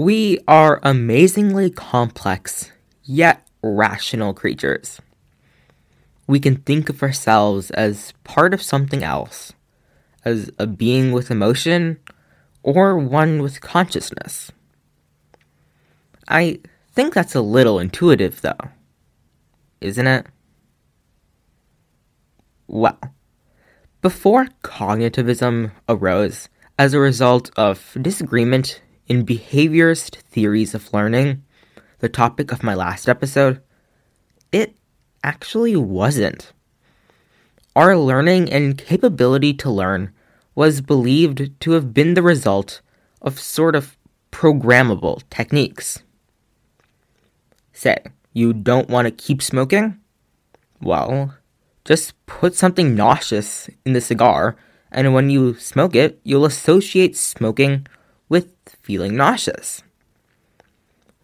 We are amazingly complex, yet rational creatures. We can think of ourselves as part of something else, as a being with emotion, or one with consciousness. I think that's a little intuitive, though, isn't it? Well, before cognitivism arose as a result of disagreement in behaviorist theories of learning, the topic of my last episode, it actually wasn't. Our learning and capability to learn was believed to have been the result of sort of programmable techniques. Say, you don't want to keep smoking? Well, just put something nauseous in the cigar, and when you smoke it, you'll associate smoking feeling nauseous.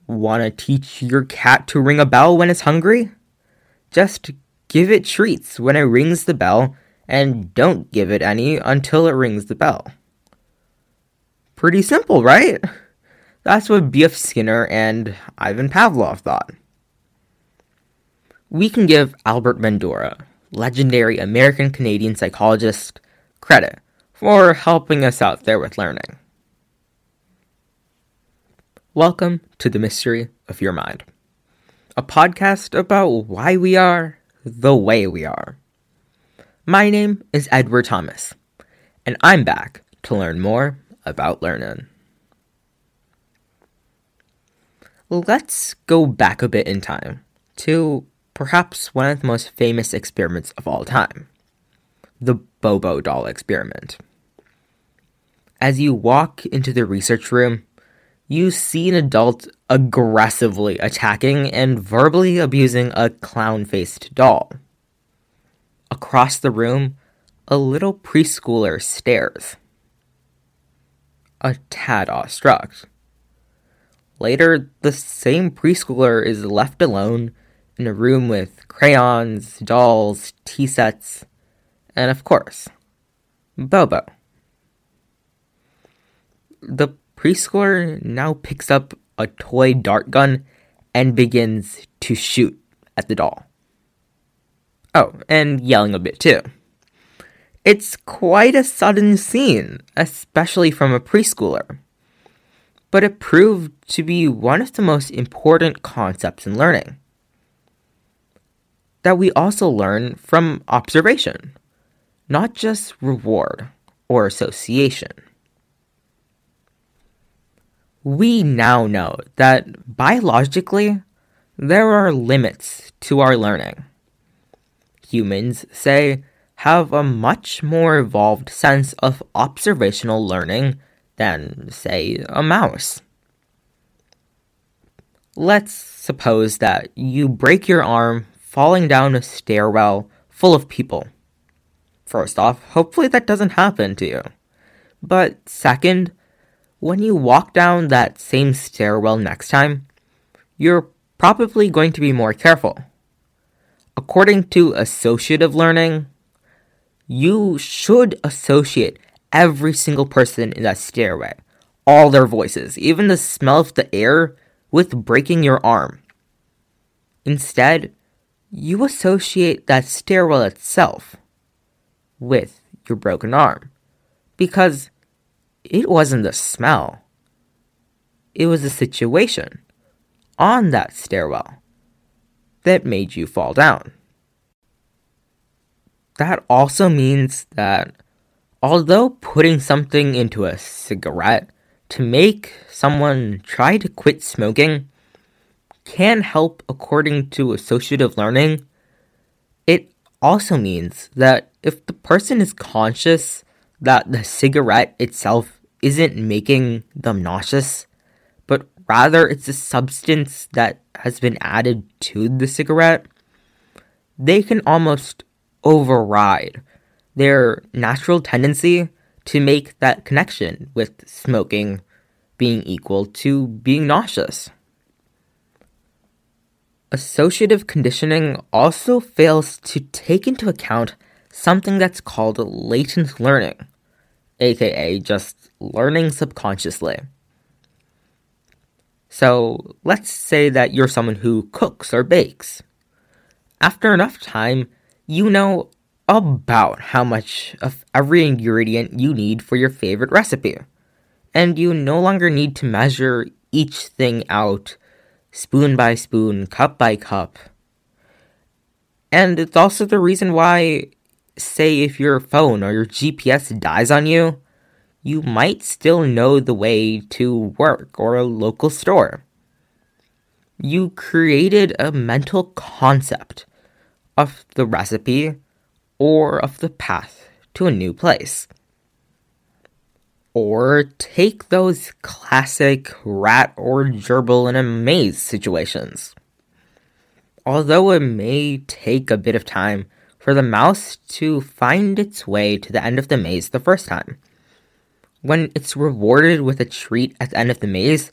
Want to teach your cat to ring a bell when it's hungry? Just give it treats when it rings the bell and don't give it any until it rings the bell. Pretty simple, right? That's what B.F. Skinner and Ivan Pavlov thought. We can give Albert Bandura, legendary American Canadian psychologist, credit for helping us out there with learning. Welcome to the Mystery of Your Mind, a podcast about why we are the way we are. My name is Edward Thomas, and I'm back to learn more about learning. Let's go back a bit in time to perhaps one of the most famous experiments of all time the Bobo doll experiment. As you walk into the research room, you see an adult aggressively attacking and verbally abusing a clown faced doll. Across the room, a little preschooler stares, a tad awestruck. Later, the same preschooler is left alone in a room with crayons, dolls, tea sets, and of course, Bobo. The preschooler now picks up a toy dart gun and begins to shoot at the doll. Oh, and yelling a bit too. It's quite a sudden scene, especially from a preschooler. But it proved to be one of the most important concepts in learning. That we also learn from observation, not just reward or association we now know that biologically, there are limits to our learning. Humans, say, have a much more evolved sense of observational learning than, say, a mouse. Let's suppose that you break your arm falling down a stairwell full of people. First off, hopefully that doesn't happen to you. But second, when you walk down that same stairwell next time, you're probably going to be more careful. According to associative learning, you should associate every single person in that stairway, all their voices, even the smell of the air, with breaking your arm. Instead, you associate that stairwell itself with your broken arm. Because it wasn't the smell, it was the situation on that stairwell that made you fall down. That also means that although putting something into a cigarette to make someone try to quit smoking can help according to associative learning, it also means that if the person is conscious that the cigarette itself isn't making them nauseous, but rather it's a substance that has been added to the cigarette, they can almost override their natural tendency to make that connection with smoking being equal to being nauseous. Associative conditioning also fails to take into account something that's called latent learning, aka just learning subconsciously. So let's say that you're someone who cooks or bakes. After enough time, you know about how much of every ingredient you need for your favorite recipe. And you no longer need to measure each thing out spoon by spoon, cup by cup. And it's also the reason why, say, if your phone or your GPS dies on you, you might still know the way to work or a local store. You created a mental concept of the recipe or of the path to a new place. Or take those classic rat or gerbil in a maze situations. Although it may take a bit of time for the mouse to find its way to the end of the maze the first time, when it's rewarded with a treat at the end of the maze,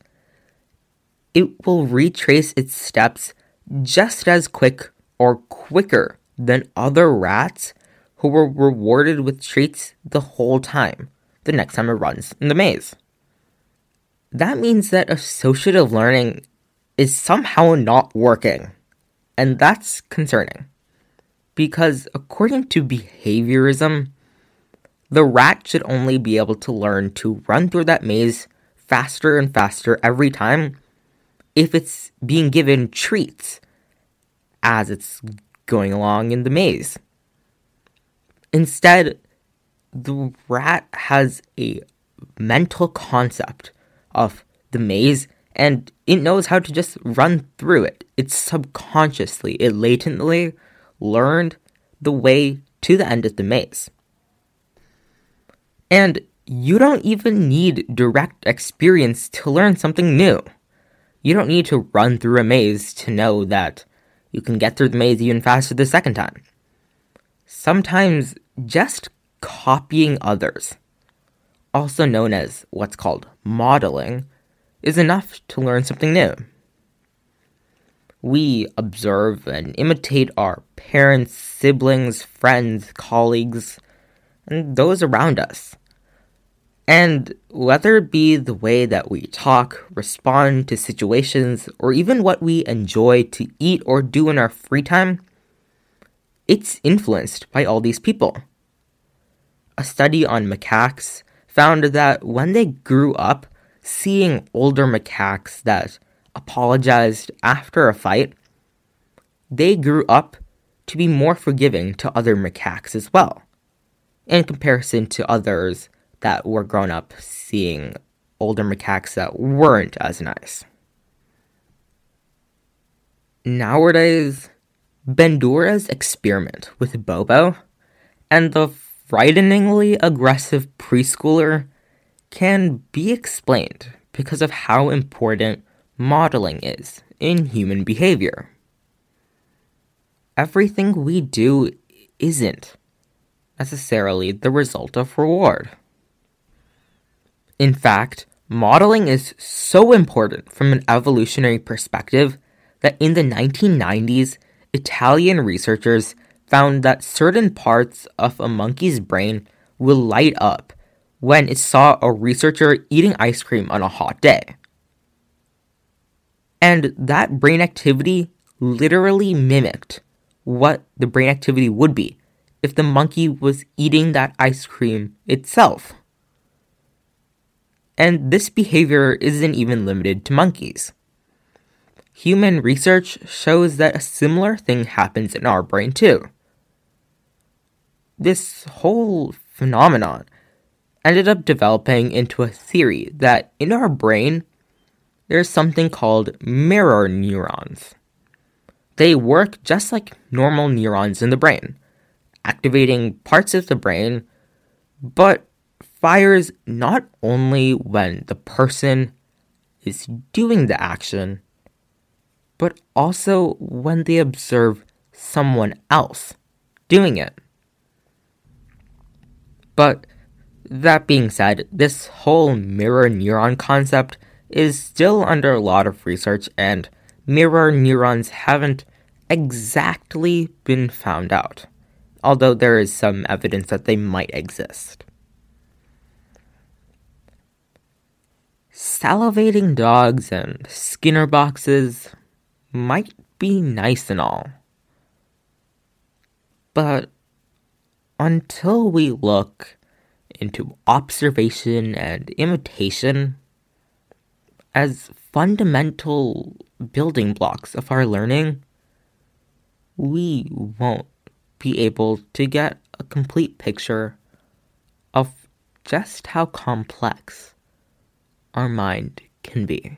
it will retrace its steps just as quick or quicker than other rats who were rewarded with treats the whole time, the next time it runs in the maze. That means that associative learning is somehow not working, and that's concerning. Because according to behaviorism, the rat should only be able to learn to run through that maze faster and faster every time if it's being given treats as it's going along in the maze. Instead, the rat has a mental concept of the maze and it knows how to just run through it. It's subconsciously, it latently learned the way to the end of the maze. And you don't even need direct experience to learn something new. You don't need to run through a maze to know that you can get through the maze even faster the second time. Sometimes just copying others, also known as what's called modeling, is enough to learn something new. We observe and imitate our parents, siblings, friends, colleagues, and those around us. And whether it be the way that we talk, respond to situations, or even what we enjoy to eat or do in our free time, it's influenced by all these people. A study on macaques found that when they grew up seeing older macaques that apologized after a fight, they grew up to be more forgiving to other macaques as well, in comparison to others that were grown up seeing older macaques that weren't as nice. Nowadays, Bandura's experiment with Bobo and the frighteningly aggressive preschooler can be explained because of how important modeling is in human behavior. Everything we do isn't necessarily the result of reward. In fact, modeling is so important from an evolutionary perspective that in the 1990s, Italian researchers found that certain parts of a monkey's brain will light up when it saw a researcher eating ice cream on a hot day. And that brain activity literally mimicked what the brain activity would be if the monkey was eating that ice cream itself. And this behavior isn't even limited to monkeys. Human research shows that a similar thing happens in our brain too. This whole phenomenon ended up developing into a theory that in our brain, there's something called mirror neurons. They work just like normal neurons in the brain, activating parts of the brain, but fires not only when the person is doing the action, but also when they observe someone else doing it. But that being said, this whole mirror neuron concept is still under a lot of research, and mirror neurons haven't exactly been found out, although there is some evidence that they might exist. salivating dogs and Skinner boxes might be nice and all. But until we look into observation and imitation as fundamental building blocks of our learning, we won't be able to get a complete picture of just how complex our mind can be.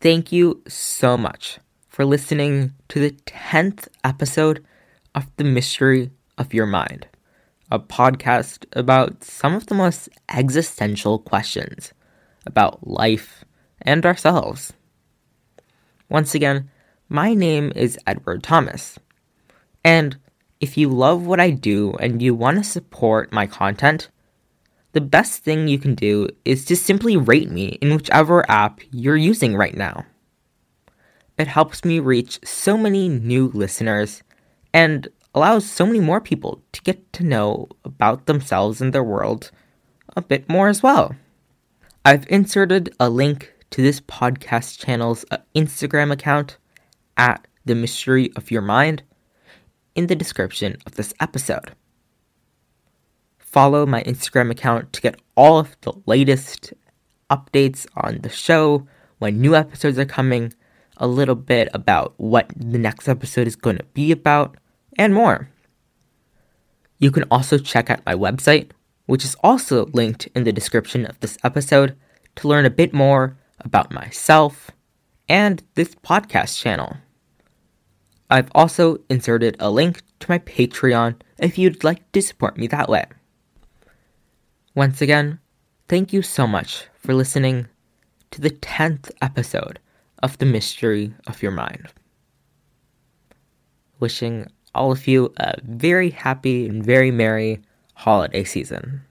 Thank you so much for listening to the 10th episode of The Mystery of Your Mind, a podcast about some of the most existential questions about life and ourselves. Once again, my name is Edward Thomas. And if you love what I do and you want to support my content, the best thing you can do is to simply rate me in whichever app you're using right now. It helps me reach so many new listeners and allows so many more people to get to know about themselves and their world a bit more as well. I've inserted a link to this podcast channel's uh, Instagram account at the mystery of your mind in the description of this episode. Follow my Instagram account to get all of the latest updates on the show, when new episodes are coming, a little bit about what the next episode is going to be about, and more. You can also check out my website, which is also linked in the description of this episode, to learn a bit more about myself and this podcast channel. I've also inserted a link to my Patreon if you'd like to support me that way. Once again, thank you so much for listening to the 10th episode of The Mystery of Your Mind. Wishing all of you a very happy and very merry holiday season.